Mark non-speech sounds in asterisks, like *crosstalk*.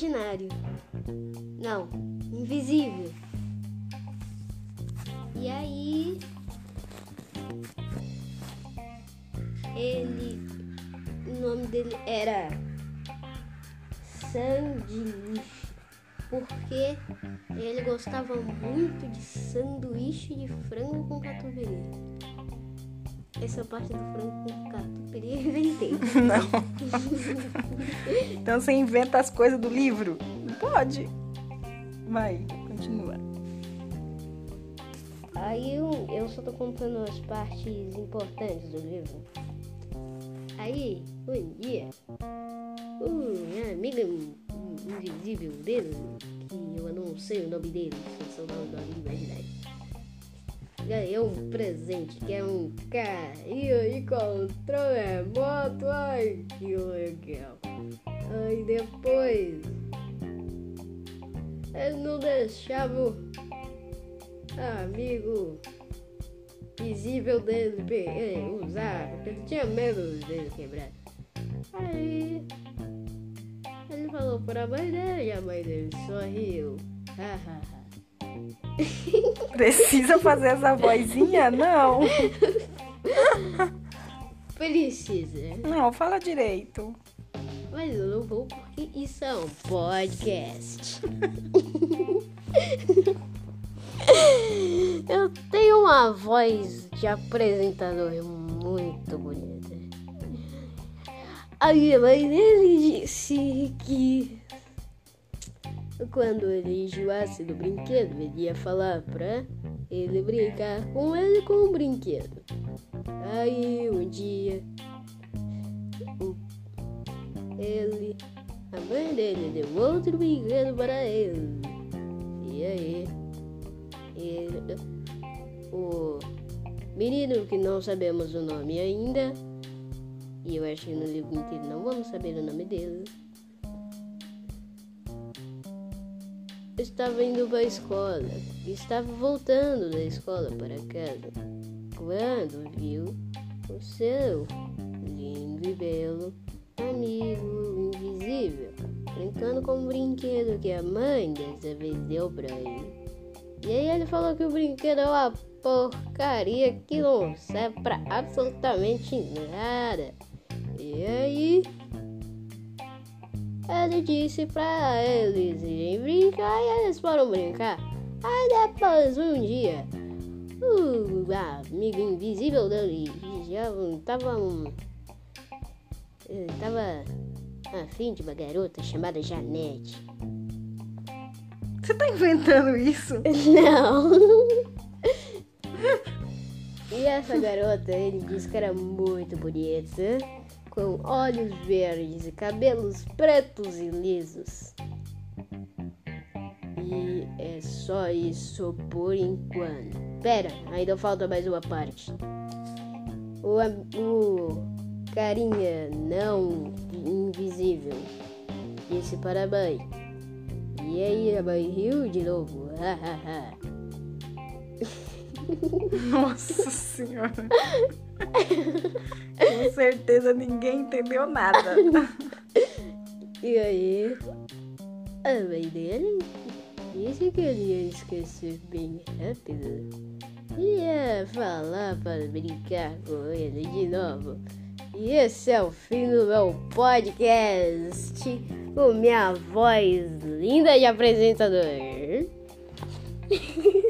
imaginário. Não, invisível. E aí ele o nome dele era Sandy porque ele gostava muito de sanduíche de frango com catupiry. Essa parte do frango com catupiry eu inventei. *laughs* Não. então você inventa as coisas do livro? Pode. Vai, continua. Aí eu, eu só tô contando as partes importantes do livro. Aí, um dia, uma amiga invisível dele, que eu não sei o nome dele, só o nome da imaginário, ganhou um presente que é um carrinho de controle moto. Ai, que legal. Aí depois, ele não deixava amigo visível dele usar, porque ele tinha medo dele quebrar. Aí ele falou para a mãe dele e a mãe dele sorriu. *laughs* *laughs* Precisa fazer essa vozinha? Não. *laughs* Precisa. Não, fala direito. Mas eu não vou porque isso é um podcast. *laughs* Eu tenho uma voz de apresentador muito bonita. A minha mãe dele disse que quando ele enjoasse do brinquedo, ele ia falar pra ele brincar com ele com o brinquedo. Aí um dia ele, a mãe dele deu outro brinquedo para ele. E aí ele, o menino que não sabemos o nome ainda, e eu acho que no livro inteiro não vamos saber o nome dele, estava indo para a escola, estava voltando da escola para casa, quando viu o seu lindo e belo amigo invisível brincando com um brinquedo que a mãe dessa vez deu para ele. E aí ele falou que o brinquedo é uma porcaria que não serve pra absolutamente nada. E aí ele disse pra eles irem brincar e eles foram brincar. Aí depois um dia o amigo invisível dele já tava um. Ele tava afim de uma garota chamada Janete. Você tá inventando isso? *laughs* Não. e essa garota, ele disse que era muito bonita, com olhos verdes e cabelos pretos e lisos. E é só isso por enquanto. Pera, ainda falta mais uma parte. O, o carinha não invisível disse para a mãe e aí a mãe riu de novo. *laughs* Nossa senhora. Com certeza ninguém entendeu nada. *laughs* E aí, a mãe dele disse que ele ia esquecer bem rápido. Ia falar para brincar com ele de novo. E esse é o fim do meu podcast com minha voz linda de apresentador. *laughs*